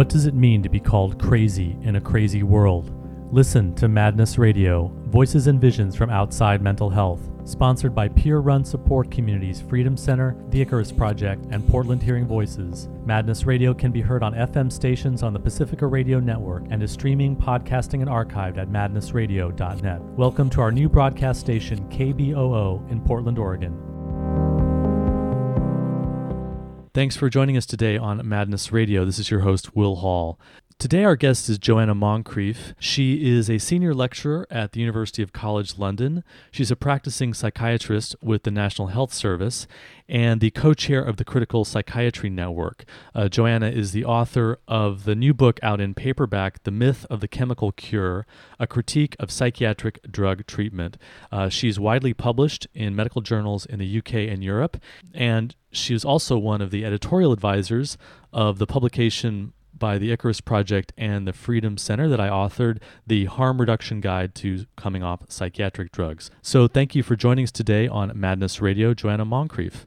What does it mean to be called crazy in a crazy world? Listen to Madness Radio, voices and visions from outside mental health. Sponsored by peer run support communities Freedom Center, the Icarus Project, and Portland Hearing Voices. Madness Radio can be heard on FM stations on the Pacifica Radio Network and is streaming, podcasting, and archived at madnessradio.net. Welcome to our new broadcast station, KBOO, in Portland, Oregon. Thanks for joining us today on Madness Radio. This is your host, Will Hall. Today, our guest is Joanna Moncrieff. She is a senior lecturer at the University of College London. She's a practicing psychiatrist with the National Health Service and the co chair of the Critical Psychiatry Network. Uh, Joanna is the author of the new book out in paperback, The Myth of the Chemical Cure A Critique of Psychiatric Drug Treatment. Uh, she's widely published in medical journals in the UK and Europe, and she is also one of the editorial advisors of the publication by the Icarus Project and the Freedom Center that I authored, the Harm Reduction Guide to Coming Off Psychiatric Drugs. So thank you for joining us today on Madness Radio, Joanna Moncrieff.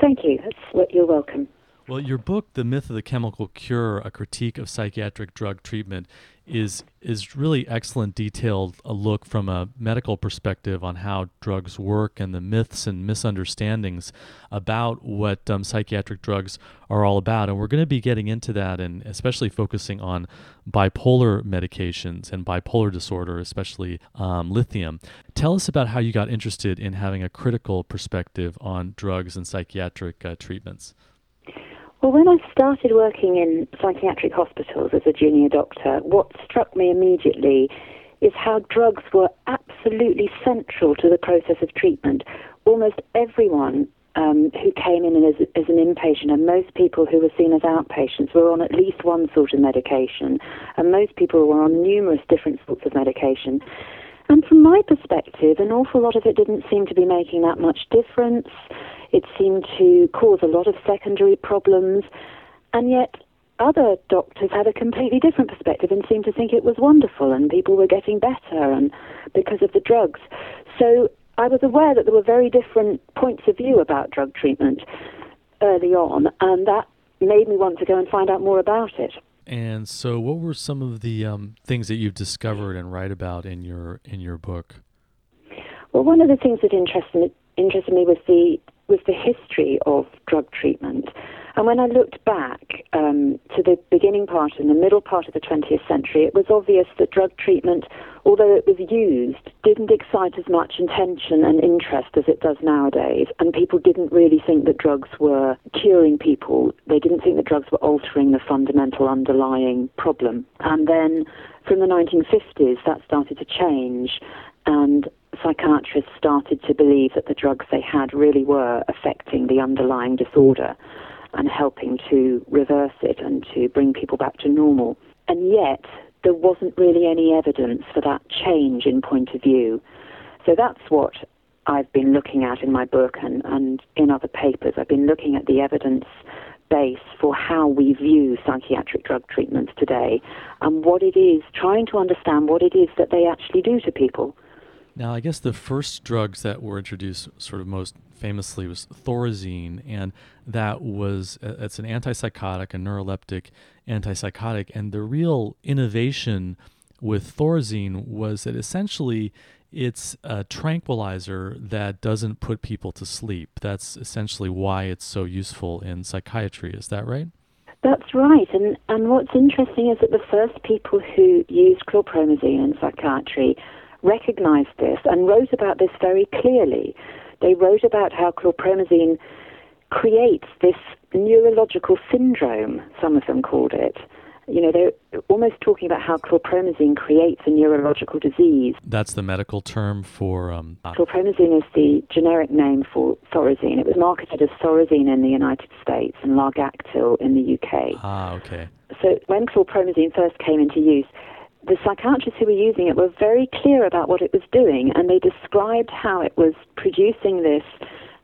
Thank you. That's what you're welcome. Well, your book, The Myth of the Chemical Cure, a critique of psychiatric drug treatment, is is really excellent detailed a look from a medical perspective on how drugs work and the myths and misunderstandings about what um, psychiatric drugs are all about. And we're going to be getting into that and especially focusing on bipolar medications and bipolar disorder especially um, lithium. Tell us about how you got interested in having a critical perspective on drugs and psychiatric uh, treatments well, when I started working in psychiatric hospitals as a junior doctor, what struck me immediately is how drugs were absolutely central to the process of treatment. Almost everyone um, who came in as, as, an inpatient, and most people who were seen as outpatients, were on at least one sort of medication, and most people were on numerous different sorts of medication. And from my perspective, an awful lot of it didn't seem to be making that much difference. It seemed to cause a lot of secondary problems, and yet other doctors had a completely different perspective and seemed to think it was wonderful and people were getting better and because of the drugs. So I was aware that there were very different points of view about drug treatment early on, and that made me want to go and find out more about it. And so, what were some of the um, things that you've discovered and write about in your in your book? Well, one of the things that interested interested me was the was the history of drug treatment. And when I looked back um, to the beginning part and the middle part of the 20th century, it was obvious that drug treatment, although it was used, didn't excite as much attention and interest as it does nowadays. And people didn't really think that drugs were curing people. They didn't think that drugs were altering the fundamental underlying problem. And then from the 1950s, that started to change. And psychiatrists started to believe that the drugs they had really were affecting the underlying disorder and helping to reverse it and to bring people back to normal. And yet, there wasn't really any evidence for that change in point of view. So that's what I've been looking at in my book and, and in other papers. I've been looking at the evidence base for how we view psychiatric drug treatments today and what it is, trying to understand what it is that they actually do to people. Now, I guess the first drugs that were introduced, sort of most famously, was Thorazine, and that was uh, it's an antipsychotic, a neuroleptic antipsychotic, and the real innovation with Thorazine was that essentially it's a tranquilizer that doesn't put people to sleep. That's essentially why it's so useful in psychiatry. Is that right? That's right. And, and what's interesting is that the first people who used chlorpromazine in psychiatry recognized this and wrote about this very clearly. They wrote about how chlorpromazine creates this neurological syndrome, some of them called it. You know, they're almost talking about how chlorpromazine creates a neurological disease. That's the medical term for. Um, chlorpromazine is the generic name for Thorazine. It was marketed as Thorazine in the United States and Largactil in the UK. Ah, okay. So when chlorpromazine first came into use, the psychiatrists who were using it were very clear about what it was doing, and they described how it was producing this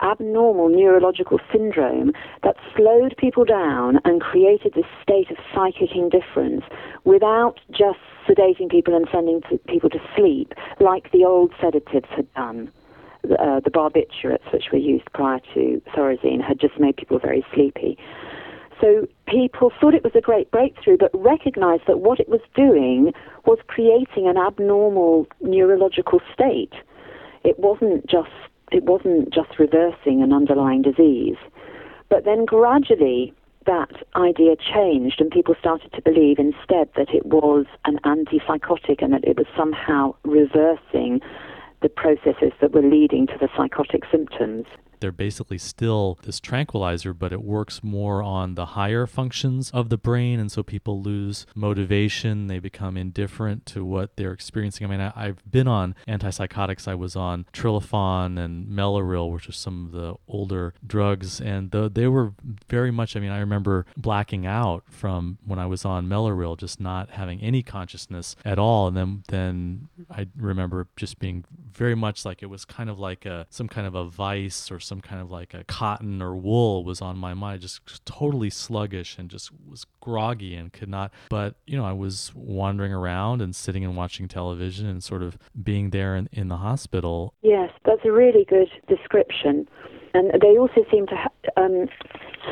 abnormal neurological syndrome that slowed people down and created this state of psychic indifference without just sedating people and sending people to sleep like the old sedatives had done. Uh, the barbiturates, which were used prior to Thorazine, had just made people very sleepy. So people thought it was a great breakthrough, but recognized that what it was doing was creating an abnormal neurological state. It wasn't just it wasn't just reversing an underlying disease. But then gradually that idea changed and people started to believe instead that it was an antipsychotic and that it was somehow reversing the processes that were leading to the psychotic symptoms they're basically still this tranquilizer, but it works more on the higher functions of the brain. And so people lose motivation. They become indifferent to what they're experiencing. I mean, I, have been on antipsychotics. I was on Trilafon and Mellaril, which are some of the older drugs. And the, they were very much, I mean, I remember blacking out from when I was on Mellaril, just not having any consciousness at all. And then, then I remember just being very much like it was kind of like a, some kind of a vice or some kind of like a cotton or wool was on my mind, just totally sluggish and just was groggy and could not. But, you know, I was wandering around and sitting and watching television and sort of being there in, in the hospital. Yes, that's a really good description. And they also seem to um,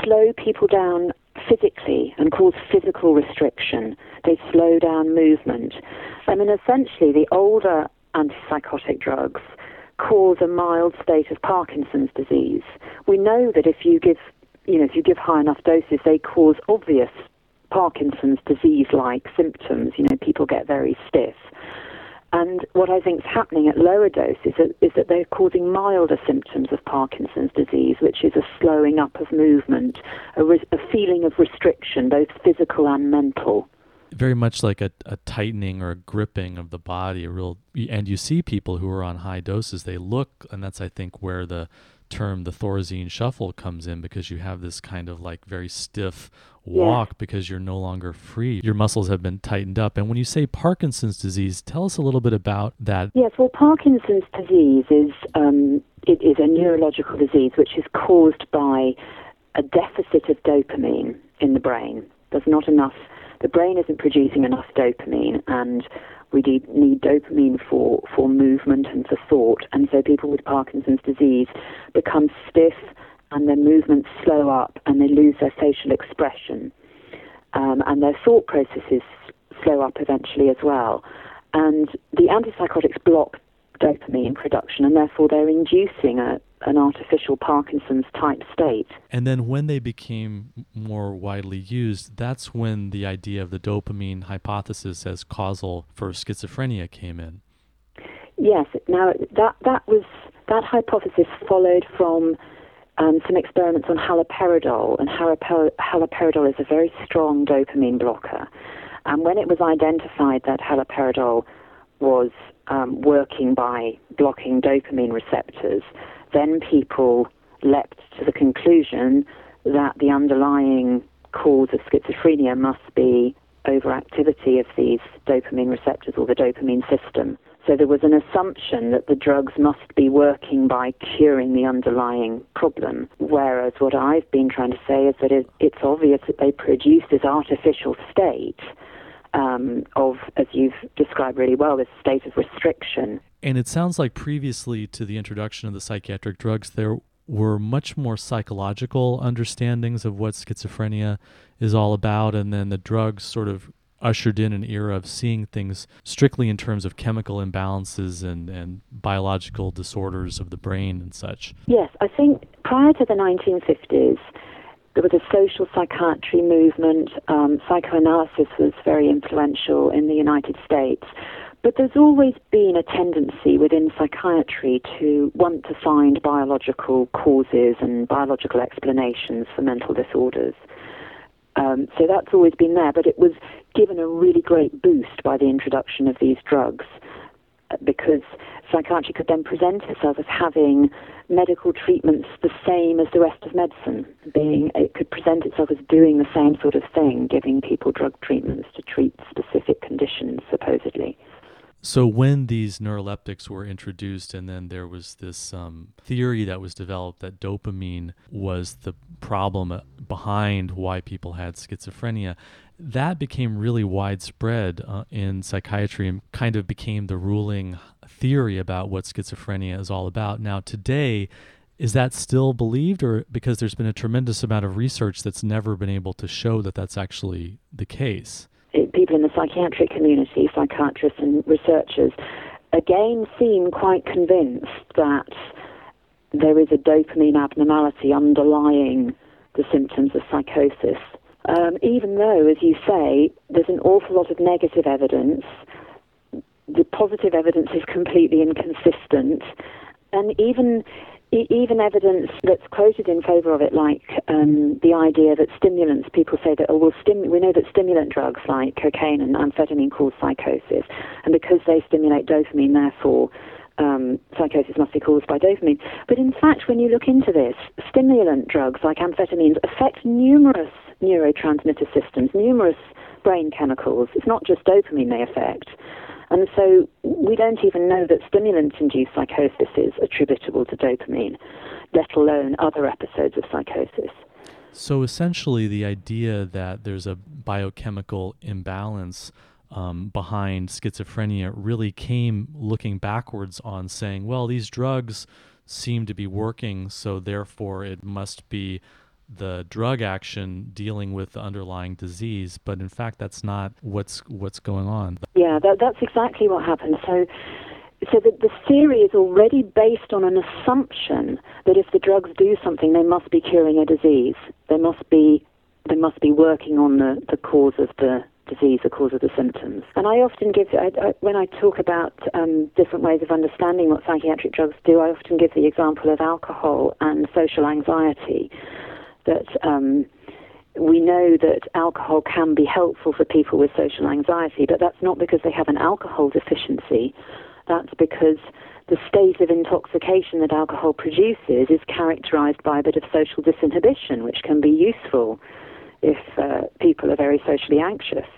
slow people down physically and cause physical restriction. They slow down movement. I mean, essentially, the older antipsychotic drugs cause a mild state of Parkinson's disease. We know that if you give, you know, if you give high enough doses, they cause obvious Parkinson's disease-like symptoms. You know, people get very stiff. And what I think is happening at lower doses is, is that they're causing milder symptoms of Parkinson's disease, which is a slowing up of movement, a, re- a feeling of restriction, both physical and mental very much like a, a tightening or a gripping of the body, a real and you see people who are on high doses, they look and that's I think where the term the Thorazine shuffle comes in because you have this kind of like very stiff walk yeah. because you're no longer free. Your muscles have been tightened up. And when you say Parkinson's disease, tell us a little bit about that. Yes, well, Parkinson's disease is um, it is a neurological disease which is caused by a deficit of dopamine in the brain. There's not enough the brain isn't producing enough dopamine, and we need dopamine for, for movement and for thought. And so people with Parkinson's disease become stiff and their movements slow up and they lose their facial expression. Um, and their thought processes slow up eventually as well. And the antipsychotics block dopamine production, and therefore they're inducing a, an artificial Parkinson's type state. And then when they became more widely used, that's when the idea of the dopamine hypothesis as causal for schizophrenia came in. Yes. Now that that was that hypothesis followed from um, some experiments on haloperidol, and haloperidol is a very strong dopamine blocker. And when it was identified that haloperidol was um, working by blocking dopamine receptors, then people leapt to the conclusion that the underlying cause of schizophrenia must be overactivity of these dopamine receptors or the dopamine system. So there was an assumption that the drugs must be working by curing the underlying problem. Whereas what I've been trying to say is that it, it's obvious that they produce this artificial state um, of, as you've described really well, this state of restriction. And it sounds like previously to the introduction of the psychiatric drugs, there were much more psychological understandings of what schizophrenia is all about, and then the drugs sort of ushered in an era of seeing things strictly in terms of chemical imbalances and, and biological disorders of the brain and such. Yes, I think prior to the 1950s, there was a social psychiatry movement. Um, psychoanalysis was very influential in the United States. But there's always been a tendency within psychiatry to want to find biological causes and biological explanations for mental disorders. Um, so that's always been there, but it was given a really great boost by the introduction of these drugs because psychiatry could then present itself as having medical treatments the same as the rest of medicine, being it could present itself as doing the same sort of thing, giving people drug treatments to treat specific conditions, supposedly. So when these neuroleptics were introduced, and then there was this um, theory that was developed that dopamine was the problem uh, behind why people had schizophrenia, that became really widespread uh, in psychiatry and kind of became the ruling theory about what schizophrenia is all about. Now, today, Is that still believed, or because there's been a tremendous amount of research that's never been able to show that that's actually the case? People in the psychiatric community, psychiatrists and researchers, again seem quite convinced that there is a dopamine abnormality underlying the symptoms of psychosis. Um, even though, as you say, there's an awful lot of negative evidence, the positive evidence is completely inconsistent, and even even evidence that's quoted in favour of it, like um, the idea that stimulants, people say that, oh, well, stim- we know that stimulant drugs like cocaine and amphetamine cause psychosis, and because they stimulate dopamine, therefore um, psychosis must be caused by dopamine. But in fact, when you look into this, stimulant drugs like amphetamines affect numerous neurotransmitter systems, numerous brain chemicals. It's not just dopamine they affect. And so we don't even know that stimulant induced psychosis is attributable to dopamine, let alone other episodes of psychosis. So essentially, the idea that there's a biochemical imbalance um, behind schizophrenia really came looking backwards on saying, well, these drugs seem to be working, so therefore it must be the drug action dealing with the underlying disease, but in fact that's not what's what's going on. Yeah, that, that's exactly what happened. So so the, the theory is already based on an assumption that if the drugs do something, they must be curing a disease. They must be they must be working on the, the cause of the disease, the cause of the symptoms. And I often give, I, I, when I talk about um, different ways of understanding what psychiatric drugs do, I often give the example of alcohol and social anxiety that um, we know that alcohol can be helpful for people with social anxiety, but that's not because they have an alcohol deficiency. That's because the state of intoxication that alcohol produces is characterized by a bit of social disinhibition, which can be useful if uh, people are very socially anxious.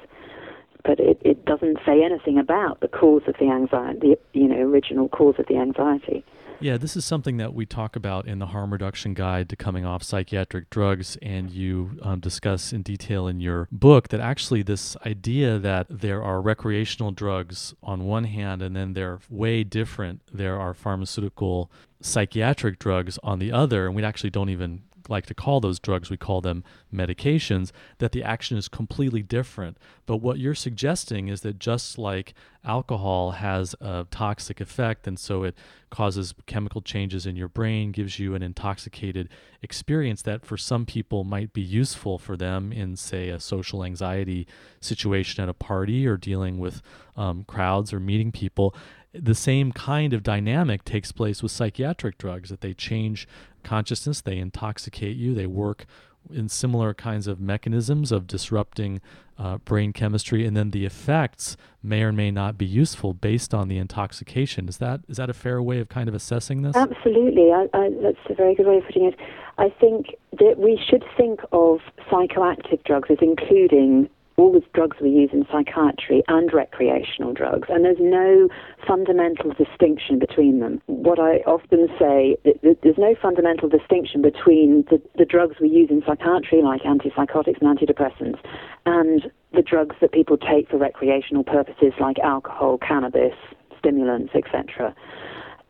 But it, it doesn't say anything about the cause of the anxiety, the you know original cause of the anxiety. Yeah, this is something that we talk about in the Harm Reduction Guide to Coming Off Psychiatric Drugs, and you um, discuss in detail in your book that actually this idea that there are recreational drugs on one hand and then they're way different, there are pharmaceutical psychiatric drugs on the other, and we actually don't even like to call those drugs, we call them medications, that the action is completely different. But what you're suggesting is that just like alcohol has a toxic effect, and so it causes chemical changes in your brain, gives you an intoxicated experience that for some people might be useful for them in, say, a social anxiety situation at a party or dealing with um, crowds or meeting people the same kind of dynamic takes place with psychiatric drugs that they change consciousness, they intoxicate you, they work in similar kinds of mechanisms of disrupting uh, brain chemistry, and then the effects may or may not be useful based on the intoxication. Is that is that a fair way of kind of assessing this? Absolutely, I, I, that's a very good way of putting it. I think that we should think of psychoactive drugs as including all the drugs we use in psychiatry and recreational drugs, and there's no fundamental distinction between them. What I often say, there's no fundamental distinction between the, the drugs we use in psychiatry, like antipsychotics and antidepressants, and the drugs that people take for recreational purposes, like alcohol, cannabis, stimulants, etc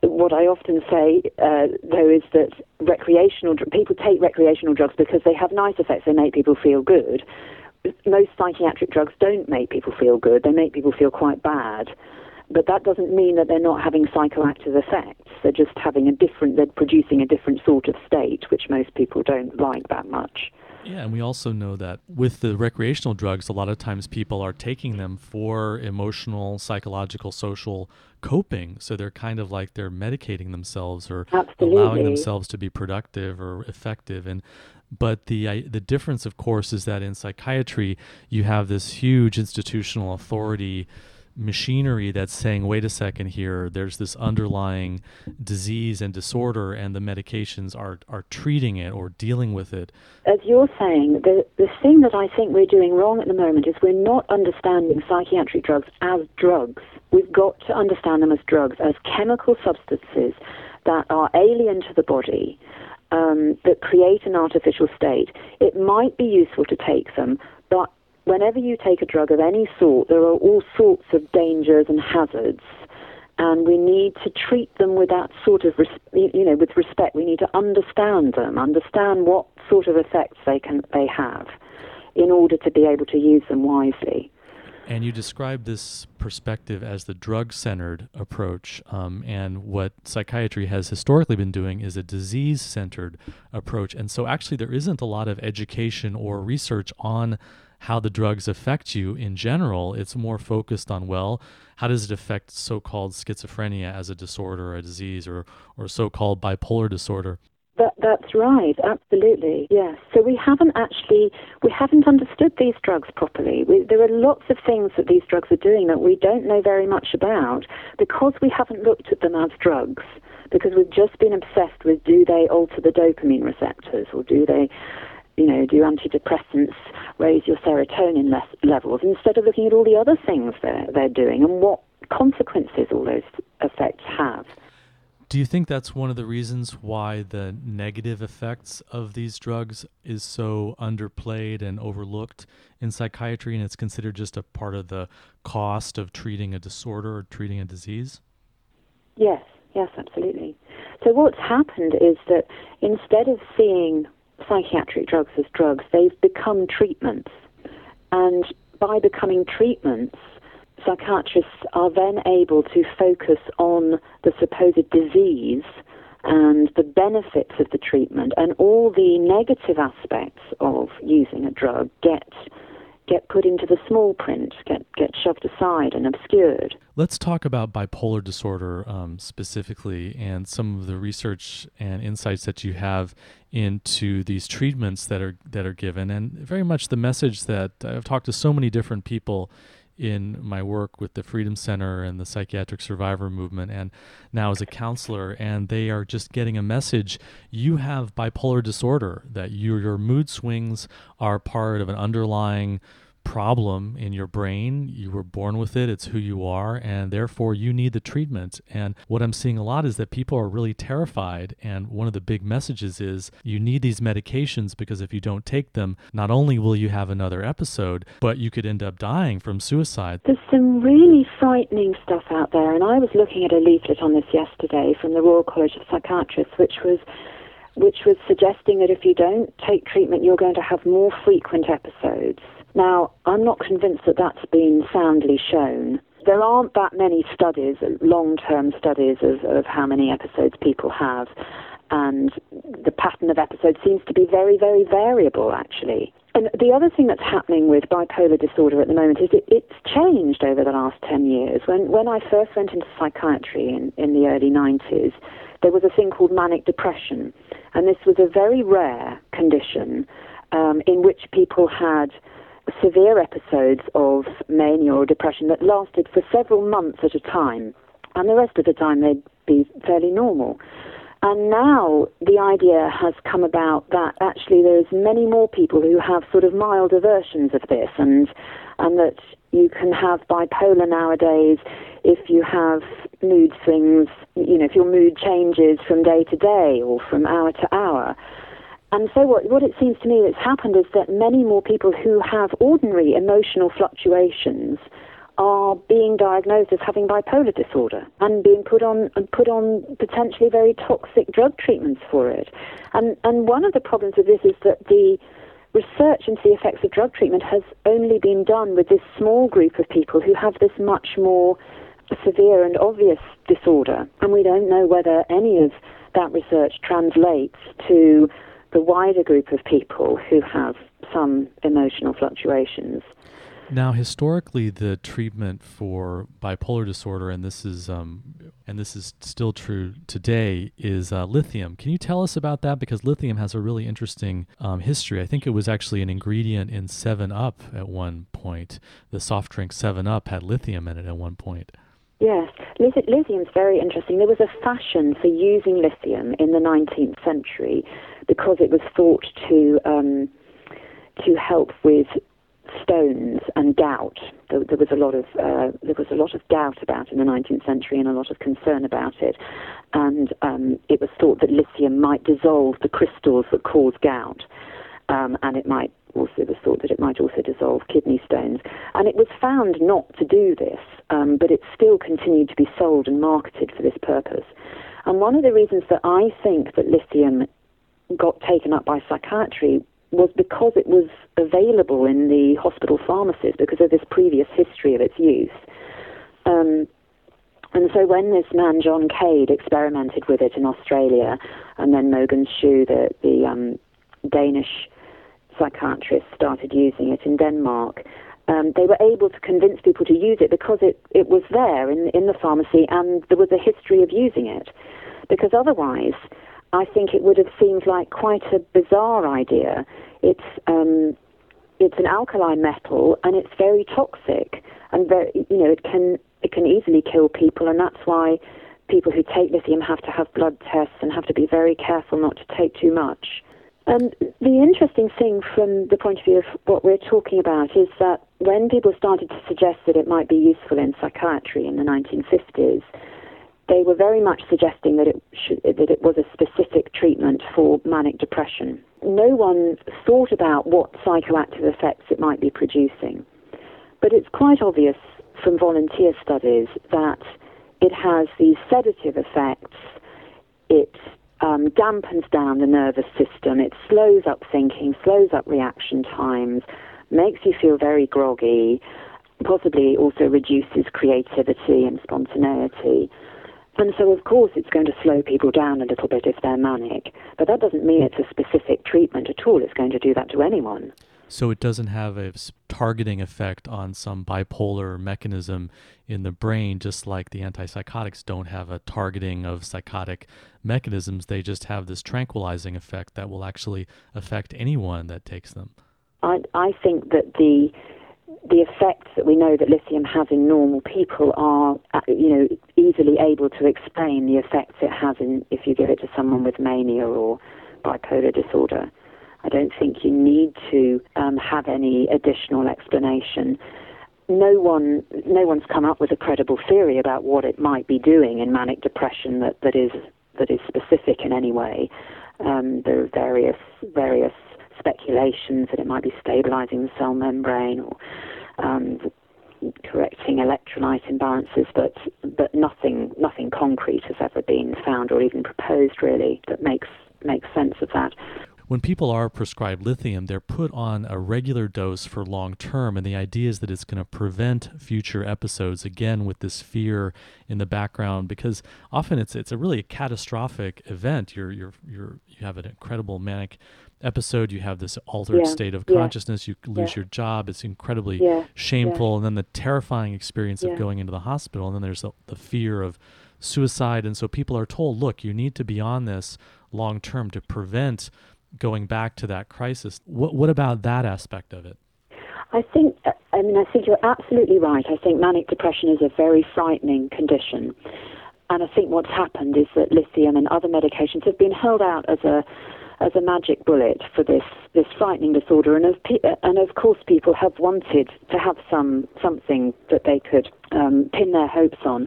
what I often say, uh, though, is that recreational people take recreational drugs because they have nice effects. They make people feel good, most psychiatric drugs don't make people feel good, they make people feel quite bad. But that doesn't mean that they're not having psychoactive effects. They're just having a different, they're producing a different sort of state, which most people don't like that much. Yeah, and we also know that with the recreational drugs, a lot of times people are taking them for emotional, psychological, social coping. So they're kind of like they're medicating themselves or Absolutely. allowing themselves to be productive or effective. And but the the difference, of course, is that in psychiatry you have this huge institutional authority machinery that's saying, wait a second here, there's this underlying disease and disorder, and the medications are, are treating it or dealing with it. As you're saying, the, the thing that I think we're doing wrong at the moment is we're not understanding psychiatric drugs as drugs. We've got to understand them as drugs, as chemical substances that are alien to the body um, that create an artificial state, it might be useful to take them, but whenever you take a drug of any sort, there are all sorts of dangers and hazards and we need to treat them with that sort of, you know, with respect. We need to understand them, understand what sort of effects they can they have, in order to be able to use them wisely. And you describe this perspective as the drug centered approach. Um, and what psychiatry has historically been doing is a disease centered approach. And so, actually, there isn't a lot of education or research on how the drugs affect you in general. It's more focused on, well, how does it affect so called schizophrenia as a disorder or a disease or, or so called bipolar disorder? That, that's right, absolutely, yes. So we haven't actually, we haven't understood these drugs properly. We, there are lots of things that these drugs are doing that we don't know very much about because we haven't looked at them as drugs, because we've just been obsessed with do they alter the dopamine receptors or do they, you know, do antidepressants raise your serotonin levels instead of looking at all the other things they're, they're doing and what consequences all those effects have. Do you think that's one of the reasons why the negative effects of these drugs is so underplayed and overlooked in psychiatry and it's considered just a part of the cost of treating a disorder or treating a disease? Yes, yes, absolutely. So what's happened is that instead of seeing psychiatric drugs as drugs, they've become treatments. And by becoming treatments, psychiatrists are then able to focus on the supposed disease and the benefits of the treatment and all the negative aspects of using a drug get get put into the small print, get get shoved aside and obscured. Let's talk about bipolar disorder um, specifically and some of the research and insights that you have into these treatments that are that are given, and very much the message that I've talked to so many different people in my work with the Freedom Center and the Psychiatric Survivor Movement, and now as a counselor. And they are just getting a message you have bipolar disorder, that you, your mood swings are part of an underlying problem in your brain. You were born with it, it's who you are, and therefore you need the treatment. And what I'm seeing a lot is that people are really terrified. And one of the big messages is you need these medications because if you don't take them, not only will you have another episode, but you could end up dying from suicide. There's some really frightening stuff out there. And I was looking at a leaflet on this yesterday from the Royal College of Psychiatrists, which was which was suggesting that if you don't take treatment, you're going to have more frequent episodes. Now, I'm not convinced that that's been soundly shown. There aren't that many studies, long term studies, of, of how many episodes people have. And the pattern of episodes seems to be very, very variable, actually. And the other thing that's happening with bipolar disorder at the moment is it, it's changed over the last 10 years. When, when I first went into psychiatry in, in the early 90s, there was a thing called manic depression. And this was a very rare condition um, in which people had severe episodes of mania or depression that lasted for several months at a time, and the rest of the time they'd be fairly normal. And now the idea has come about that actually there's many more people who have sort of milder versions of this, and and that you can have bipolar nowadays if you have mood swings, you know, if your mood changes from day to day or from hour to hour. And so what, what it seems to me that's happened is that many more people who have ordinary emotional fluctuations are being diagnosed as having bipolar disorder and being put on and put on potentially very toxic drug treatments for it. And and one of the problems with this is that the research into the effects of drug treatment has only been done with this small group of people who have this much more severe and obvious disorder. And we don't know whether any of that research translates to the wider group of people who have some emotional fluctuations. Now, historically, the treatment for bipolar disorder, and this is um, and this is still true today, is uh, lithium. Can you tell us about that? Because lithium has a really interesting um, history. I think it was actually an ingredient in Seven Up at one point. The soft drink Seven Up had lithium in it at one point. Yes, lithium is very interesting. There was a fashion for using lithium in the 19th century because it was thought to um, to help with stones and gout. There, there was a lot of uh, there was a lot of gout about in the 19th century and a lot of concern about it, and um, it was thought that lithium might dissolve the crystals that cause gout. Um, and it might also was thought that it might also dissolve kidney stones. And it was found not to do this, um, but it still continued to be sold and marketed for this purpose. And one of the reasons that I think that lithium got taken up by psychiatry was because it was available in the hospital pharmacies because of this previous history of its use. Um, and so when this man John Cade experimented with it in Australia, and then Mogens Schou, the, the um, Danish psychiatrist, started using it in Denmark, um, they were able to convince people to use it because it, it was there in, in the pharmacy and there was a history of using it. Because otherwise, I think it would have seemed like quite a bizarre idea. It's um, it's an alkali metal and it's very toxic and very, you know it can it can easily kill people and that's why people who take lithium have to have blood tests and have to be very careful not to take too much. And the interesting thing from the point of view of what we're talking about is that when people started to suggest that it might be useful in psychiatry in the 1950s, they were very much suggesting that it should, that it was a specific treatment for manic depression. No one thought about what psychoactive effects it might be producing, but it's quite obvious from volunteer studies that it has these sedative effects. It um, dampens down the nervous system. It slows up thinking, slows up reaction times, makes you feel very groggy, possibly also reduces creativity and spontaneity. And so, of course, it's going to slow people down a little bit if they're manic. But that doesn't mean it's a specific treatment at all. It's going to do that to anyone. So it doesn't have a targeting effect on some bipolar mechanism in the brain, just like the antipsychotics don't have a targeting of psychotic mechanisms. They just have this tranquilizing effect that will actually affect anyone that takes them. I, I think that the the effects that we know that lithium has in normal people are, uh, you know, easily able to explain the effects it has in if you give it to someone with mania or bipolar disorder. I don't think you need to um, have any additional explanation. No one, no one's come up with a credible theory about what it might be doing in manic depression that, that is that is specific in any way. Um, there are various various speculations that it might be stabilizing the cell membrane or um, correcting electrolyte imbalances, but but nothing nothing concrete has ever been found or even proposed really that makes makes sense of that when people are prescribed lithium, they're put on a regular dose for long term, and the idea is that it's going to prevent future episodes. Again, with this fear in the background, because often it's it's a really catastrophic event. You're you're you're you have an incredible manic episode. You have this altered yeah. state of consciousness. Yeah. You lose yeah. your job. It's incredibly shameful, and then the terrifying experience of going into the hospital, and then there's the, the fear of suicide. And so people are told, look, you need to be on this long term to prevent going back to that crisis. What, what about that aspect of it? I think, I mean, I think you're absolutely right. I think manic depression is a very frightening condition. And I think what's happened is that lithium and other medications have been held out as a as a magic bullet for this this frightening disorder. And of and of course, people have wanted to have some something that they could um, pin their hopes on.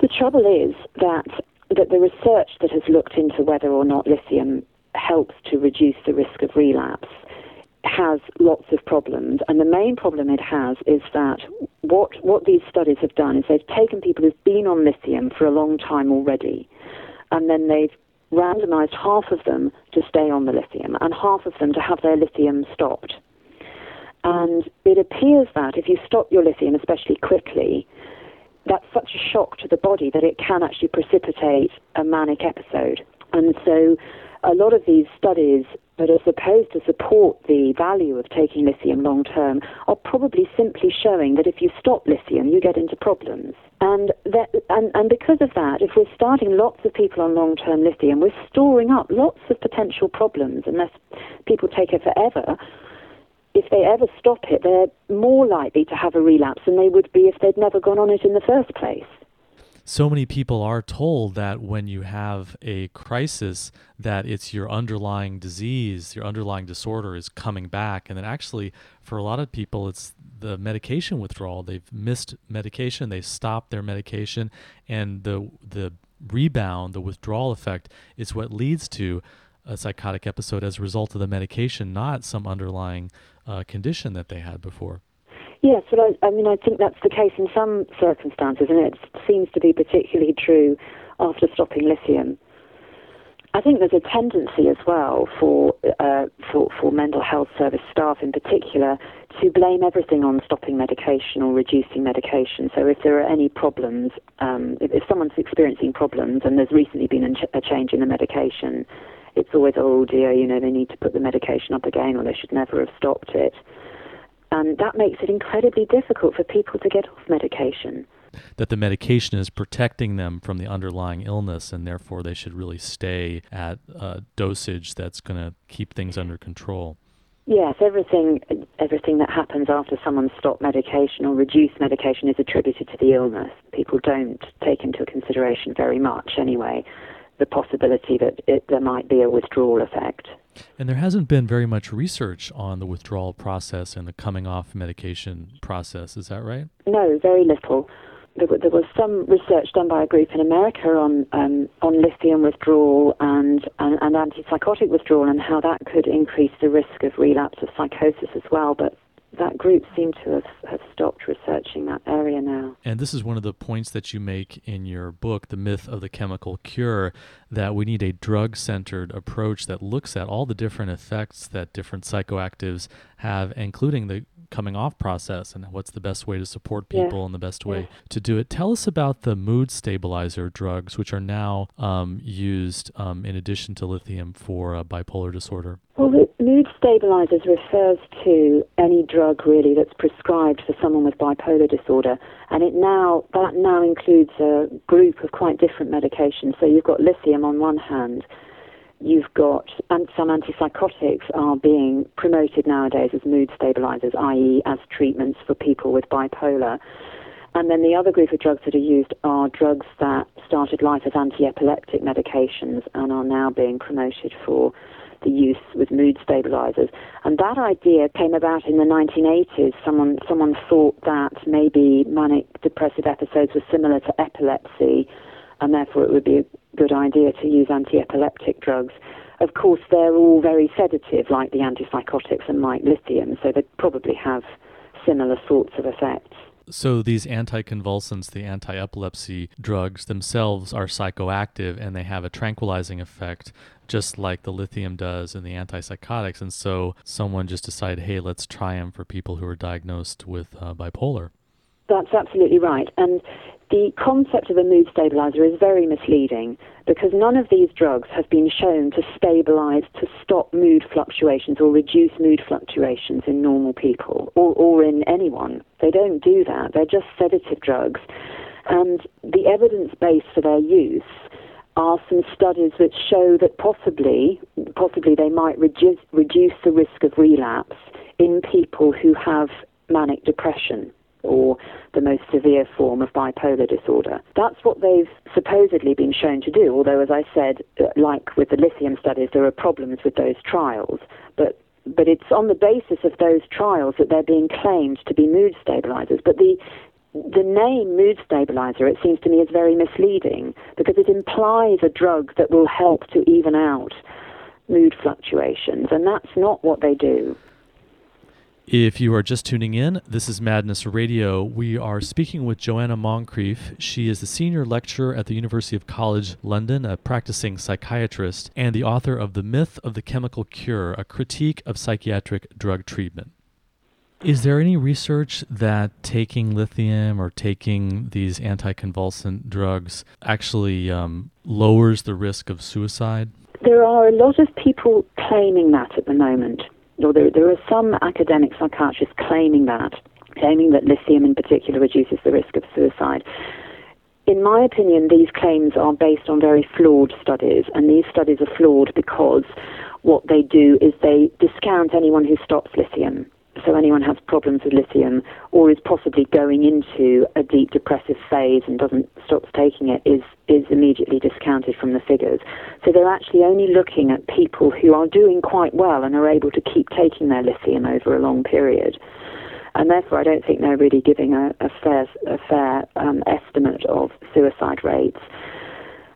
The trouble is that that the research that has looked into whether or not lithium helps to reduce the risk of relapse has lots of problems. And the main problem it has is that what, what these studies have done is they've taken people who've been on lithium for a long time already, and then they've randomized half of them to stay on the lithium and half of them to have their lithium stopped. And it appears that if you stop your lithium, especially quickly, that's such a shock to the body that it can actually precipitate a manic episode. And so a lot of these studies that are supposed to support the value of taking lithium long term are probably simply showing that if you stop lithium, you get into problems. And, that, and, and because of that, if we're starting lots of people on long term lithium, we're storing up lots of potential problems unless people take it forever. If they ever stop it, they're more likely to have a relapse than they would be if they'd never gone on it in the first place so many people are told that when you have a crisis that it's your underlying disease your underlying disorder is coming back. And then actually for a lot of people it's the medication withdrawal. They've missed medication. They stopped their medication. And the the rebound the withdrawal effect is what leads to a psychotic episode as a result of the medication, not some underlying uh, condition that they had before. Yes, well, I, I, mean, I think that's the case in some circumstances, and it seems to be particularly true after stopping lithium. I think there's a tendency as well for, uh, for, for mental health service staff in particular to blame everything on stopping medication or reducing medication. So if there are any problems, um, if, if, someone's experiencing problems and there's recently been a, ch- a change in the medication, it's always, oh dear, you know, they need to put the medication up again or they should never have stopped it. And that makes it incredibly difficult for people to get off medication that the medication is protecting them from the underlying illness, and therefore they should really stay at a dosage that's going to keep things under control. Yes, everything everything that happens after someone's stopped medication or reduced medication is attributed to the illness. People don't take into consideration very much anyway the possibility that it, there might be a withdrawal effect. And there hasn't been very much research on the withdrawal process and the coming off medication process, is that right? No, very little there, there, was some research done by a group in America on um, on lithium withdrawal and, and, and antipsychotic withdrawal and how that could increase the risk of relapse of psychosis as well. But that group seem to have, have stopped researching that area now. And this is one of the points that you make in your book, The Myth of the Chemical Cure, that we need a drug centered approach that looks at all the different effects that different psychoactives have, including the coming off process and what's the best way to support people yeah. and the best way yeah. to do it. Tell us about the mood stabilizer drugs, which are now um, used um, in addition to lithium for uh, bipolar disorder. Well, the mood stabilizers refers to any drug really that's prescribed for someone with bipolar disorder, and it now that now includes a group of quite different medications. So you've got lithium on one hand You've got and some antipsychotics are being promoted nowadays as mood stabilizers, i.e., as treatments for people with bipolar. And then the other group of drugs that are used are drugs that started life as anti-epileptic medications and are now being promoted for the use with mood stabilizers. And that idea came about in the 1980s. Someone someone thought that maybe manic depressive episodes were similar to epilepsy, and therefore it would be a good idea to use anti-epileptic drugs. Of course, they're all very sedative, like the antipsychotics and like lithium, so they probably have similar sorts of effects. So these anticonvulsants, the anti-epilepsy drugs themselves are psychoactive and they have a tranquilizing effect just like the lithium does in the antipsychotics and so someone just decided hey let's try them for people who are diagnosed with uh, bipolar. That's absolutely right. And the concept of a mood stabilizer is very misleading because none of these drugs have been shown to stabilize, to stop mood fluctuations or reduce mood fluctuations in normal people or, or in anyone. They don't do that. They're just sedative drugs. And the evidence base for their use are some studies that show that possibly, possibly they might reduce, reduce the risk of relapse in people who have manic depression or the most severe form of bipolar disorder. That's what they've supposedly been shown to do, although, as I said, uh, like with the lithium studies, there are problems with those trials. But but it's on the basis of those trials that they're being claimed to be mood stabilizers. But the the name mood stabilizer, it seems to me, is very misleading because it implies a drug that will help to even out mood fluctuations, and that's not what they do. If you are just tuning in, this is Madness Radio. We are speaking with Joanna Moncrieff. She is a senior lecturer at the University of College London, a practicing psychiatrist, and the author of The Myth of the Chemical Cure, a critique of psychiatric drug treatment. Is there any research that taking lithium or taking these anticonvulsant drugs actually um, lowers the risk of suicide? There are a lot of people claiming that at the moment or there, there are some academic psychiatrists claiming that, claiming that lithium in particular reduces the risk of suicide. In my opinion, these claims are based on very flawed studies, and these studies are flawed because what they do is they discount anyone who stops lithium so anyone has problems with lithium or is possibly going into a deep depressive phase and doesn't stop taking it is is immediately discounted from the figures. So they're actually only looking at people who are doing quite well and are able to keep taking their lithium over a long period. And therefore, I don't think they're really giving a, a fair, a fair um, estimate of suicide rates.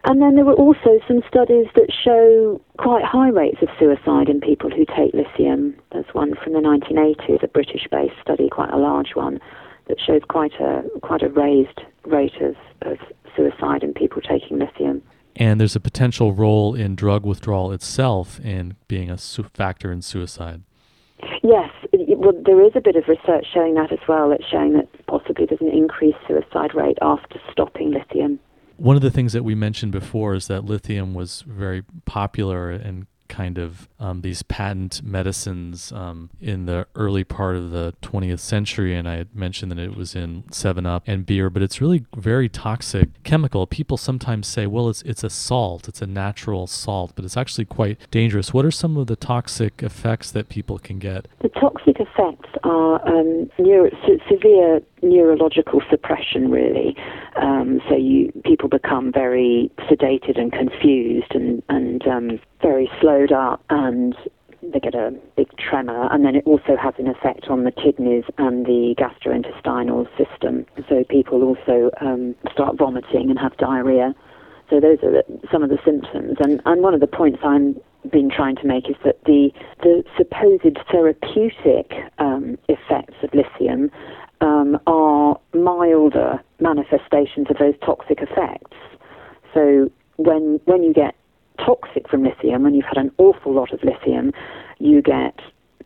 And then there were also some studies that show quite high rates of suicide in people who take lithium. There's one from the 1980s, a British-based study, quite a large one, that shows quite a quite a raised rate of, of suicide in people taking lithium. And there's a potential role in drug withdrawal itself in being a su- factor in suicide. Yes, it, well, there is a bit of research showing that as well. It's showing that possibly there's an increased suicide rate after stopping lithium. One of the things that we mentioned before is that lithium was very popular and kind of um, these patent medicines um, in the early part of the 20th century. And I had mentioned that it was in 7 Up and beer, but it's really very toxic chemical. People sometimes say, well, it's, it's a salt, it's a natural salt, but it's actually quite dangerous. What are some of the toxic effects that people can get? The toxic effects are um, neuro- severe neurological suppression, really. Um, so you people become very sedated and confused and and um, very slowed up, and they get a big tremor, and then it also has an effect on the kidneys and the gastrointestinal system. So people also um, start vomiting and have diarrhea. So those are the, some of the symptoms, and and one of the points I'm been trying to make is that the the supposed therapeutic um, effects of lithium um, are milder manifestations of those toxic effects. So when when you get toxic from lithium, when you've had an awful lot of lithium, you get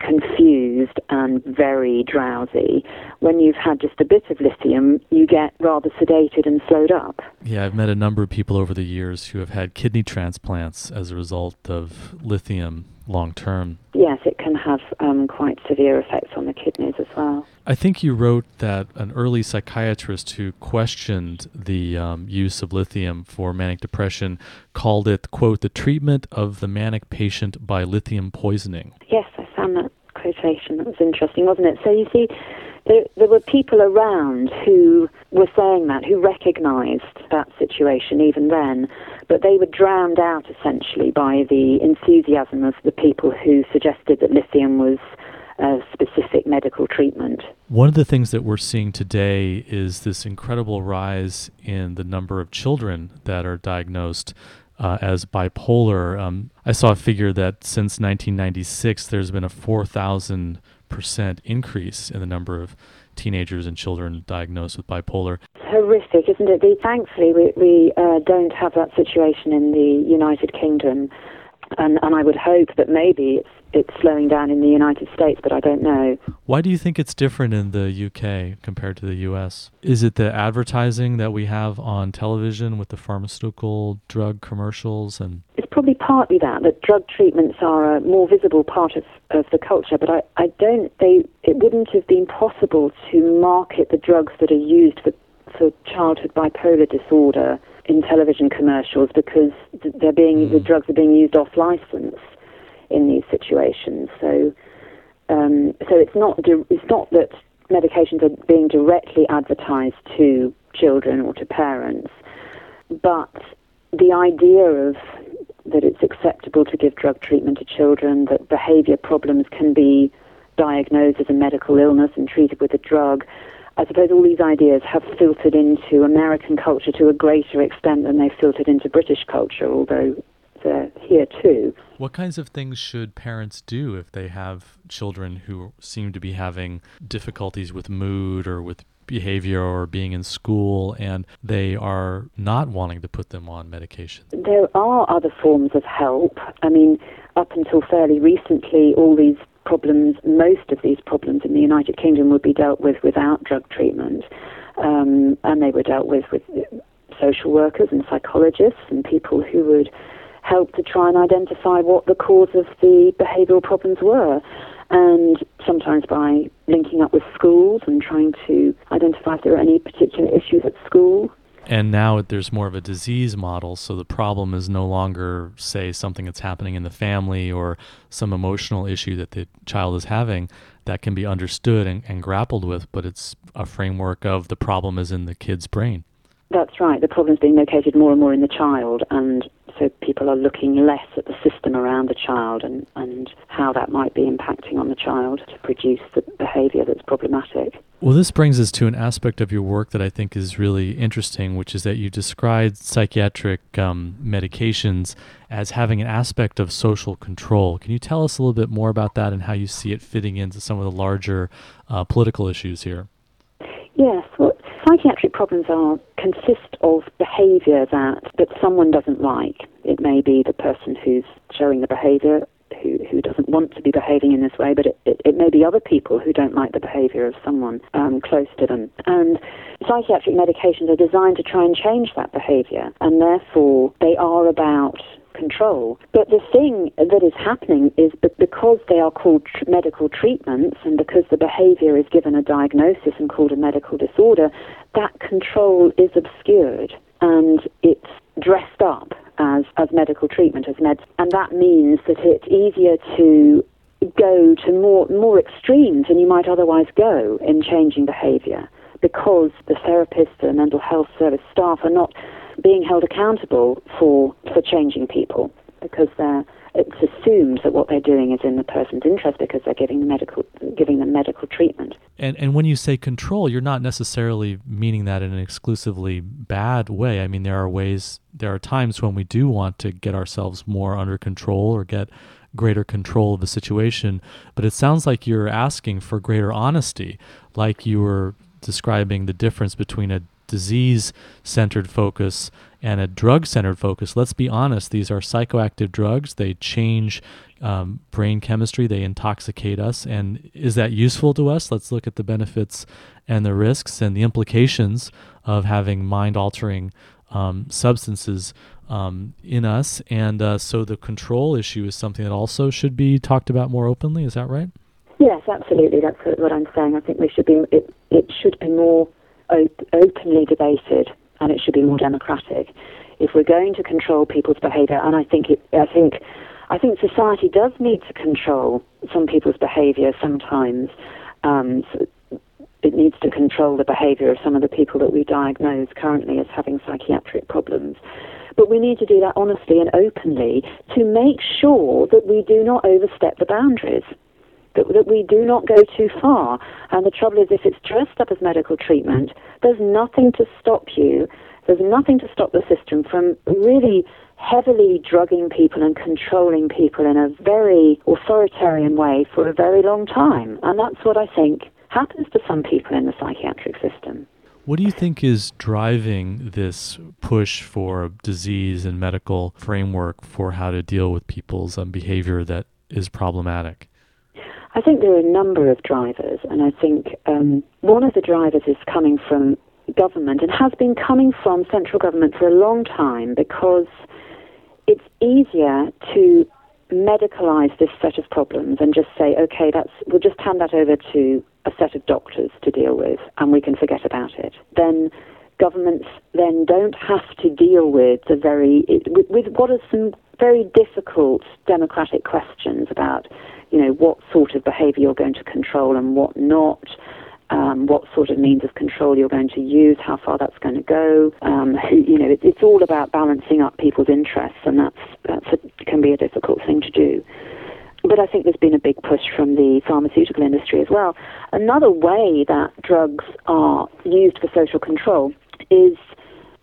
confused and very drowsy. When you've had just a bit of lithium, you get rather sedated and slowed up. Yeah, I've met a number of people over the years who have had kidney transplants as a result of lithium long term. Yes, it can have um, quite severe effects on the kidneys as well. I think you wrote that an early psychiatrist who questioned the um, use of lithium for manic depression called it, quote, the treatment of the manic patient by lithium poisoning. Yes, I found that quotation. That was interesting, wasn't it? So you see, there, there were people around who were saying that, who recognised that situation even then, but they were drowned out essentially by the enthusiasm of the people who suggested that lithium was a specific medical treatment. One of the things that we're seeing today is this incredible rise in the number of children that are diagnosed uh, as bipolar. Um, I saw a figure that since 1996, there's been a 4,000 percent increase in the number of teenagers and children diagnosed with bipolar. Horrific, isn't it? thankfully, we, we uh, don't have that situation in the United Kingdom, and, and I would hope that maybe it's it's slowing down in the United States, but I don't know. Why do you think it's different in the UK compared to the US? Is it the advertising that we have on television with the pharmaceutical drug commercials and partly that that drug treatments are a more visible part of, of the culture, but I, I don't they it wouldn't have been possible to market the drugs that are used for for childhood bipolar disorder in television commercials because they're being mm. the drugs are being used off license in these situations. So, um, so it's not it's not that medications are being directly advertised to children or to parents, but the idea of that it's acceptable to give drug treatment to children, that behavior problems can be diagnosed as a medical illness and treated with a drug. I suppose all these ideas have filtered into American culture to a greater extent than they've filtered into British culture, although they're here too. What kinds of things should parents do if they have children who seem to be having difficulties with mood or with behavior or being in school and they are not wanting to put them on medication? There are other forms of help. I mean, up until fairly recently, all these problems, most of these problems in the United Kingdom would be dealt with without drug treatment. Um, and they were dealt with with social workers and psychologists and people who would help to try and identify what the cause of the behavioural problems were. And sometimes by linking up with schools and trying to identify if there are any particular issues at school. And now there's more of a disease model, so the problem is no longer, say, something that's happening in the family or some emotional issue that the child is having that can be understood and, and grappled with, but it's a framework of the problem is in the kid's brain. That's right. The problem's being located more and more in the child, and so people are looking less at the system around the child and, and how that might be impacting on the child to produce the behaviour that's problematic. Well, this brings us to an aspect of your work that I think is really interesting, which is that you describe psychiatric um, medications as having an aspect of social control. Can you tell us a little bit more about that and how you see it fitting into some of the larger uh, political issues here? Yes, well, psychiatric problems are consist of behaviour that that someone doesn't like. It may be the person who's showing the behaviour who, who doesn't want to be behaving in this way, but it, it, it may be other people who don't like the behavior of someone um, close to them. And psychiatric medications are designed to try and change that behavior, and therefore they are about control. But the thing that is happening is that because they are called tr- medical treatments and because the behavior is given a diagnosis and called a medical disorder, that control is obscured and it's dressed up as, as medical treatment, as meds. And that means that it's easier to go to more, more extremes than you might otherwise go in changing behavior because the therapists, the mental health service staff are not being held accountable for, for changing people because they're it's assumed that what they're doing is in the person's interest because they're giving the medical giving them medical treatment. And and when you say control, you're not necessarily meaning that in an exclusively bad way. I mean, there are ways, there are times when we do want to get ourselves more under control or get greater control of the situation. But it sounds like you're asking for greater honesty, like you were describing the difference between a disease centered focus and a drug centered focus. Let's be honest, these are psychoactive drugs. They change um, brain chemistry, they intoxicate us. And is that useful to us? Let's look at the benefits and the risks and the implications of having mind altering um, substances um, in us. And uh, so the control issue is something that also should be talked about more openly. Is that right? Yes, absolutely. That's what I'm saying. I think we should be. It, it should be more op- openly debated and it should be more democratic. If we're going to control people's behaviour, and I think it, I think I think society does need to control some people's behaviour sometimes. Um, so it needs to control the behaviour of some of the people that we diagnose currently as having psychiatric problems. But we need to do that honestly and openly to make sure that we do not overstep the boundaries that, that we do not go too far. And the trouble is, if it's dressed up as medical treatment, there's nothing to stop you. There's nothing to stop the system from really heavily drugging people and controlling people in a very authoritarian way for a very long time. And that's what I think happens to some people in the psychiatric system. What do you think is driving this push for disease and medical framework for how to deal with people's um, behavior that is problematic? I think there are a number of drivers, and I think um, one of the drivers is coming from government and has been coming from central government for a long time because it's easier to medicalize this set of problems and just say, okay, that's we'll just hand that over to a set of doctors to deal with, and we can forget about it. Then governments then don't have to deal with the very with, with what are some very difficult democratic questions about you know, what sort of behaviour you're going to control and what not. Um, what sort of means of control you're going to use, how far that's going to go. Um, you know, it, it's all about balancing up people's interests, and that's a, can be a difficult thing to do. But I think there's been a big push from the pharmaceutical industry as well. Another way that drugs are used for social control is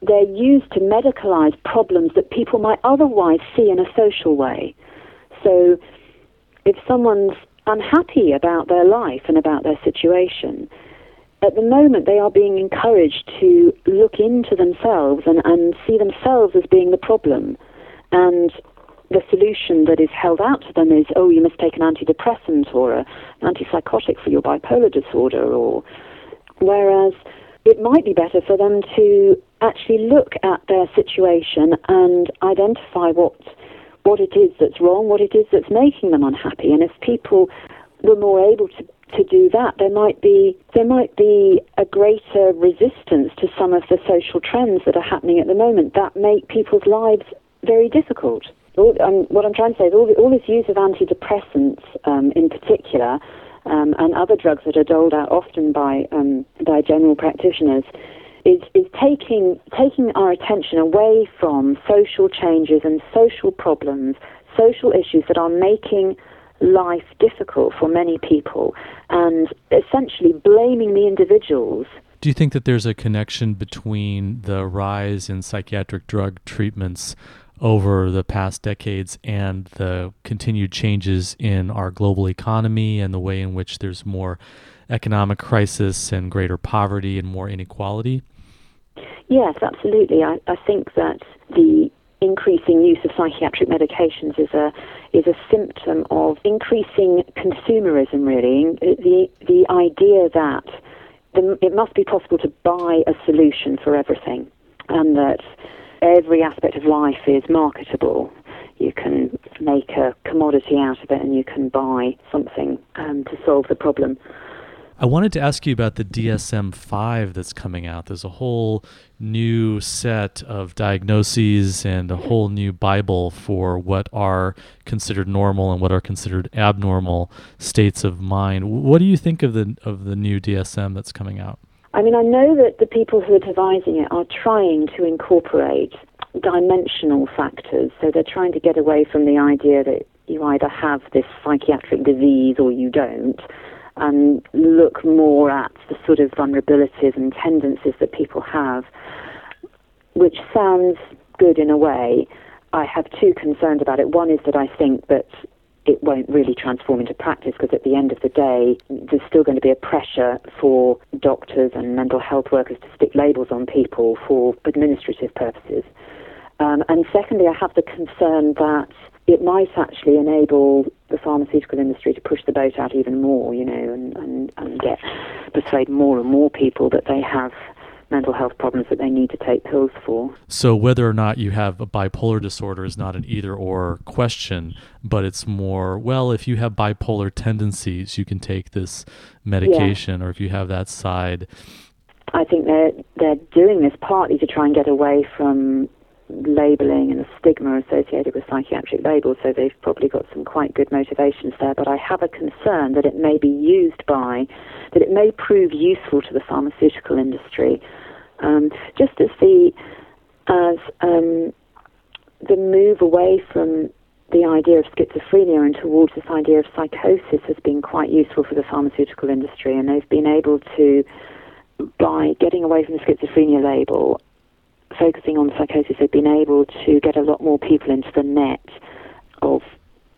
they're used to medicalize problems that people might otherwise see in a social way. So if someone's unhappy about their life and about their situation, at the moment they are being encouraged to look into themselves and, and see themselves as being the problem. And the solution that is held out to them is, oh, you must take an antidepressant or a, an antipsychotic for your bipolar disorder, or whereas it might be better for them to actually look at their situation and identify what what it is that's wrong, what it is that's making them unhappy. And if people were more able to, to do that, there might be there might be a greater resistance to some of the social trends that are happening at the moment that make people's lives very difficult. All, um, what I'm trying to say is all, the, all this use of antidepressants, um, in particular, um, and other drugs that are doled out often by um, by general practitioners is, is taking, taking our attention away from social changes and social problems, social issues that are making life difficult for many people and essentially blaming the individuals. Do you think that there's a connection between the rise in psychiatric drug treatments over the past decades and the continued changes in our global economy and the way in which there's more economic crisis and greater poverty and more inequality? Yes, absolutely. I, I think that the increasing use of psychiatric medications is a is a symptom of increasing consumerism. Really, the the idea that the, it must be possible to buy a solution for everything, and that every aspect of life is marketable. You can make a commodity out of it, and you can buy something um, to solve the problem. I wanted to ask you about the DSM 5 that's coming out. There's a whole new set of diagnoses and a whole new Bible for what are considered normal and what are considered abnormal states of mind. What do you think of the of the new DSM that's coming out? I mean, I know that the people who are devising it are trying to incorporate dimensional factors. So they're trying to get away from the idea that you either have this psychiatric disease or you don't and look more at the sort of vulnerabilities and tendencies that people have, which sounds good in a way. I have two concerns about it. One is that I think that it won't really transform into practice because at the end of the day, there's still going to be a pressure for doctors and mental health workers to stick labels on people for administrative purposes. Um, and secondly, I have the concern that it might actually enable the pharmaceutical industry to push the boat out even more, you know, and, and, and get persuade more and more people that they have mental health problems that they need to take pills for. So whether or not you have a bipolar disorder is not an either or question, but it's more well if you have bipolar tendencies, you can take this medication, yeah. or if you have that side. I think they're they're doing this partly to try and get away from labeling and the stigma associated with psychiatric labels, so they've probably got some quite good motivations there. But I have a concern that it may be used by, that it may prove useful to the pharmaceutical industry, um, just as the as um, the move away from the idea of schizophrenia and towards this idea of psychosis has been quite useful for the pharmaceutical industry, and they've been able to by getting away from the schizophrenia label focusing on psychosis, they've been able to get a lot more people into the net of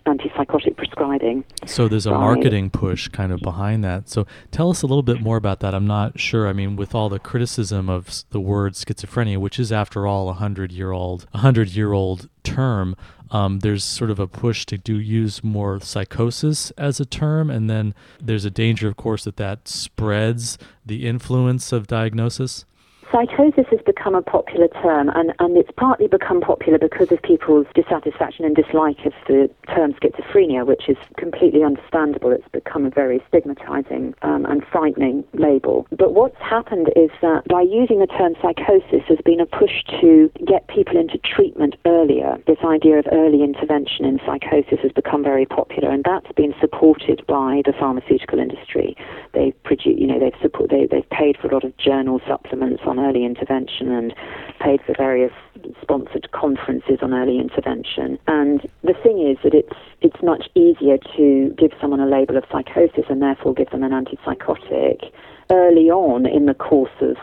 antipsychotic prescribing. So there's a marketing push kind of behind that. So tell us a little bit more about that. I'm not sure. I mean, with all the criticism of the word schizophrenia, which is after all a hundred year old, a hundred year old term, um, there's sort of a push to do use more psychosis as a term, and then there's a danger, of course, that that spreads the influence of diagnosis psychosis has become a popular term, and, and it's partly become popular because of people's dissatisfaction and dislike of the term schizophrenia, which is completely understandable. It's become a very stigmatizing um, and frightening label. But what's happened is that by using the term psychosis, there's been a push to get people into treatment earlier. This idea of early intervention in psychosis has become very popular, and that's been supported by the pharmaceutical industry. They've produced, you know, they've support, they, they've paid for a lot of journal supplements on early intervention and paid for various sponsored conferences on early intervention. And the thing is that it's it's much easier to give someone a label of psychosis and therefore give them an antipsychotic early on in the course of,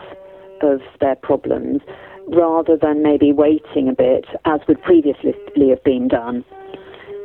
of their problems rather than maybe waiting a bit as would previously have been done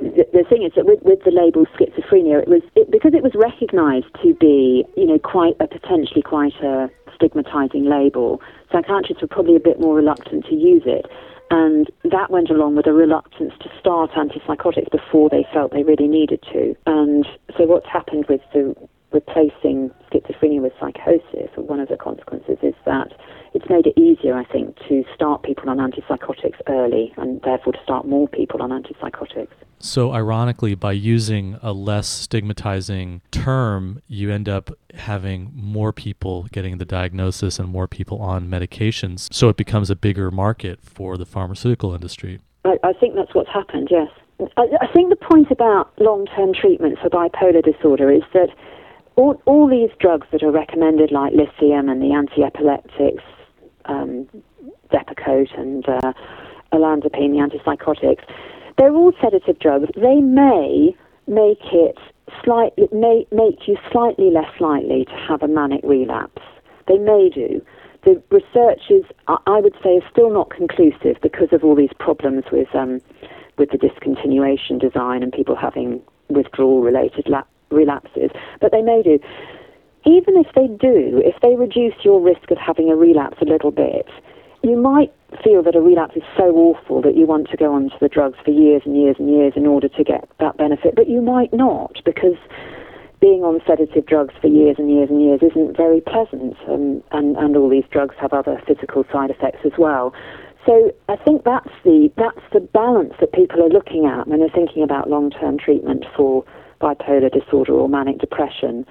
the, thing is that with, with the label schizophrenia, it was it, because it was recognised to be, you know, quite a potentially quite a stigmatizing label, psychiatrists were probably a bit more reluctant to use it. And that went along with a reluctance to start antipsychotics before they felt they really needed to. And so what's happened with the replacing schizophrenia with psychosis, or one of the consequences is that it's made it easier, I think, to start people on antipsychotics early and therefore to start more people on antipsychotics. So, ironically, by using a less stigmatizing term, you end up having more people getting the diagnosis and more people on medications. So, it becomes a bigger market for the pharmaceutical industry. I, I think that's what's happened, yes. I, I think the point about long term treatment for bipolar disorder is that all, all these drugs that are recommended, like lithium and the anti epileptics, um, Depakote and uh, olanzapine, the antipsychotics, they're all sedative drugs. They may make it slightly make, make you slightly less likely to have a manic relapse. They may do. The research is, I would say, is still not conclusive because of all these problems with um, with the discontinuation design and people having withdrawal-related la- relapses. But they may do. Even if they do, if they reduce your risk of having a relapse a little bit, you might feel that a relapse is so awful that you want to go onto the drugs for years and years and years in order to get that benefit, but you might not because being on sedative drugs for years and years and years isn't very pleasant, um, and, and all these drugs have other physical side effects as well. So I think that's the that's the balance that people are looking at when they're thinking about long-term treatment for bipolar disorder or manic depression.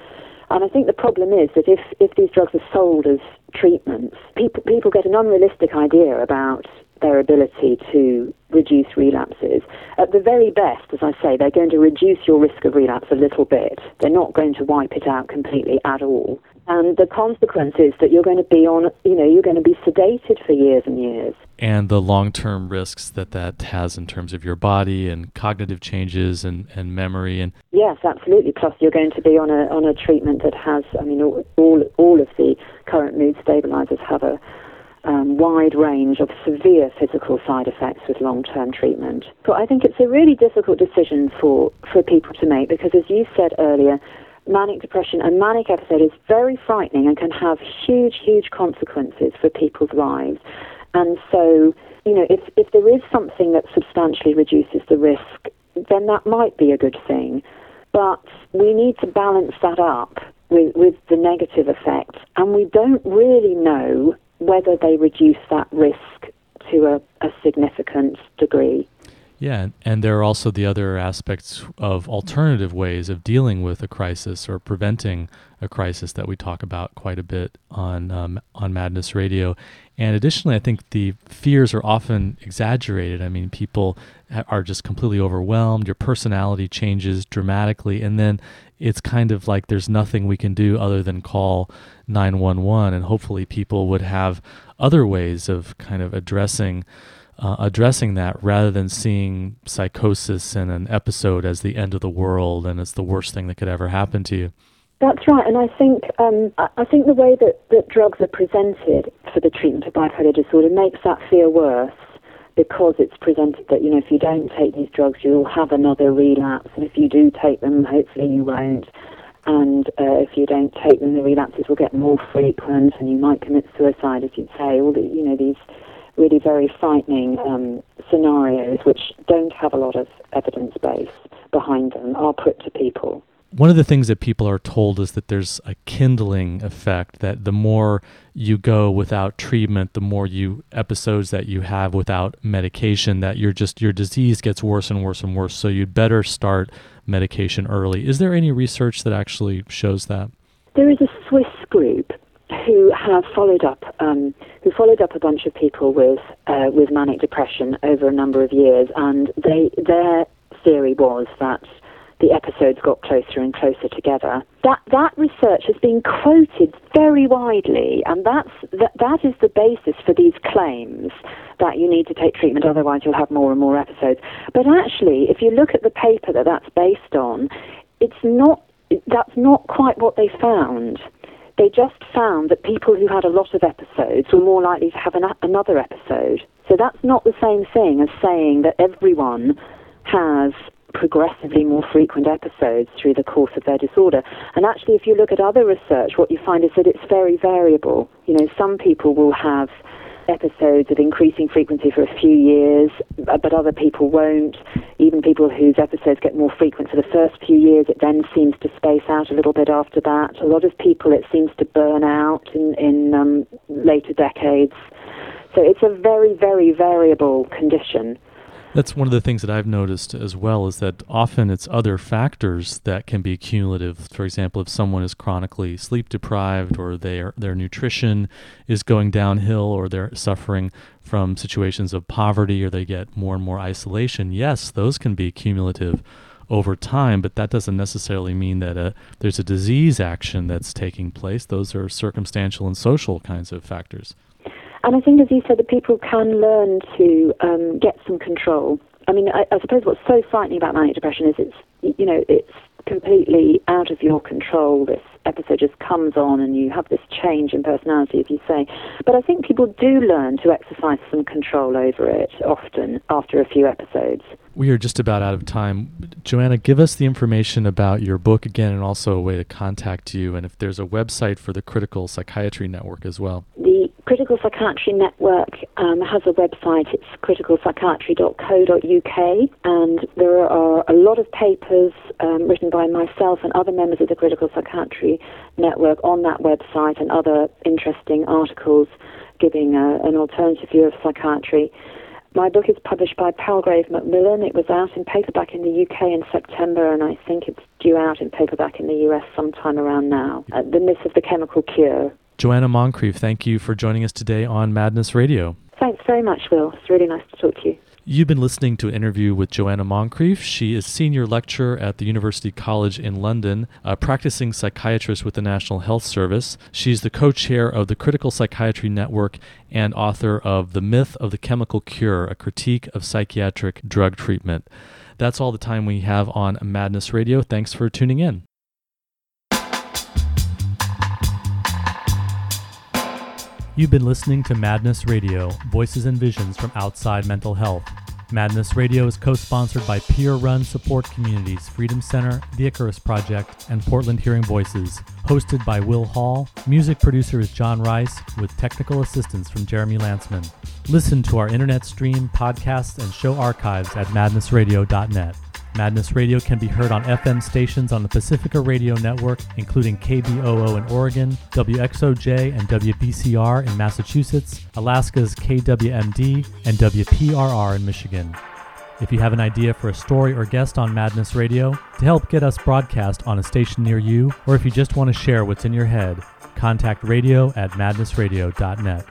And I think the problem is that if, if these drugs are sold as treatments, people, people get an unrealistic idea about their ability to reduce relapses. At the very best, as I say, they're going to reduce your risk of relapse a little bit. They're not going to wipe it out completely at all. And the consequence is that you're going to be on, you know, you're going to be sedated for years and years. And the long term risks that that has in terms of your body and cognitive changes and, and memory. and Yes, absolutely. Plus, you're going to be on a, on a treatment that has, I mean, all, all, all of the current mood stabilizers have a um, wide range of severe physical side effects with long term treatment. So I think it's a really difficult decision for, for people to make because, as you said earlier, manic depression, a manic episode is very frightening and can have huge, huge consequences for people's lives. And so, you know, if, if there is something that substantially reduces the risk, then that might be a good thing. But we need to balance that up with, with the negative effects. And we don't really know whether they reduce that risk to a, a significant degree. Yeah, and there are also the other aspects of alternative ways of dealing with a crisis or preventing a crisis that we talk about quite a bit on um, on Madness Radio. And additionally, I think the fears are often exaggerated. I mean, people are just completely overwhelmed. Your personality changes dramatically, and then it's kind of like there's nothing we can do other than call 911. And hopefully, people would have other ways of kind of addressing uh, addressing that rather than seeing psychosis in an episode as the end of the world and as the worst thing that could ever happen to you. That's right, and I think um, I think the way that, that drugs are presented for the treatment of bipolar disorder makes that fear worse because it's presented that you know if you don't take these drugs you'll have another relapse, and if you do take them, hopefully you won't. And uh, if you don't take them, the relapses will get more frequent, and you might commit suicide, as you'd say. All the you know these really very frightening um, scenarios which don't have a lot of evidence base behind them are put to people. One of the things that people are told is that there's a kindling effect that the more you go without treatment, the more you episodes that you have without medication that you're just your disease gets worse and worse and worse. So you'd better start medication early. Is there any research that actually shows that? There is a Swiss group who have followed up um, who followed up a bunch of people with uh, with manic depression over a number of years, and they their theory was that the episodes got closer and closer together. That that research has been quoted very widely, and that's that, that is the basis for these claims that you need to take treatment, otherwise you'll have more and more episodes. But actually, if you look at the paper that that's based on, it's not that's not quite what they found they just found that people who had a lot of episodes were more likely to have an, another episode. So that's not the same thing as saying that everyone has progressively more frequent episodes through the course of their disorder. And actually, if you look at other research, what you find is that it's very variable. You know, some people will have episodes of increasing frequency for a few years, but other people won't. Even people whose episodes get more frequent for the first few years, it then seems to space out a little bit after that. A lot of people, it seems to burn out in, in um, later decades. So it's a very, very variable condition. That's one of the things that I've noticed as well is that often it's other factors that can be cumulative. For example, if someone is chronically sleep deprived or their their nutrition is going downhill or they're suffering from situations of poverty or they get more and more isolation, yes, those can be cumulative over time, but that doesn't necessarily mean that a, there's a disease action that's taking place. Those are circumstantial and social kinds of factors. And I think, as you said, that people can learn to um, get some control. I mean, I, I, suppose what's so frightening about manic depression is it's you know, it's completely out of your control. This episode just comes on and you have this change in personality, as you say. But I think people do learn to exercise some control over it often after a few episodes. We are just about out of time. Joanna, give us the information about your book again and also a way to contact you and if there's a website for the Critical Psychiatry Network as well. Critical Psychiatry Network um, has a website. It's criticalpsychiatry.co.uk, and there are a lot of papers um, written by myself and other members of the Critical Psychiatry Network on that website, and other interesting articles giving uh, an alternative view of psychiatry. My book is published by Palgrave Macmillan. It was out in paperback in the UK in September, and I think it's due out in paperback in the US sometime around now. Uh, the Myth of the Chemical Cure. Joanna Moncrieff, thank you for joining us today on Madness Radio. Thanks very much, Will. It's really nice to talk to you. You've been listening to an interview with Joanna Moncrieff. She is senior lecturer at the University College in London, a practicing psychiatrist with the National Health Service. She's the co chair of the Critical Psychiatry Network and author of The Myth of the Chemical Cure, a critique of psychiatric drug treatment. That's all the time we have on Madness Radio. Thanks for tuning in. You've been listening to Madness Radio, voices and visions from outside mental health. Madness Radio is co sponsored by peer run support communities Freedom Center, the Icarus Project, and Portland Hearing Voices. Hosted by Will Hall, music producer is John Rice, with technical assistance from Jeremy Lantzman. Listen to our internet stream, podcasts, and show archives at madnessradio.net. Madness Radio can be heard on FM stations on the Pacifica Radio Network, including KBOO in Oregon, WXOJ and WBCR in Massachusetts, Alaska's KWMD, and WPRR in Michigan. If you have an idea for a story or guest on Madness Radio to help get us broadcast on a station near you, or if you just want to share what's in your head, contact radio at madnessradio.net.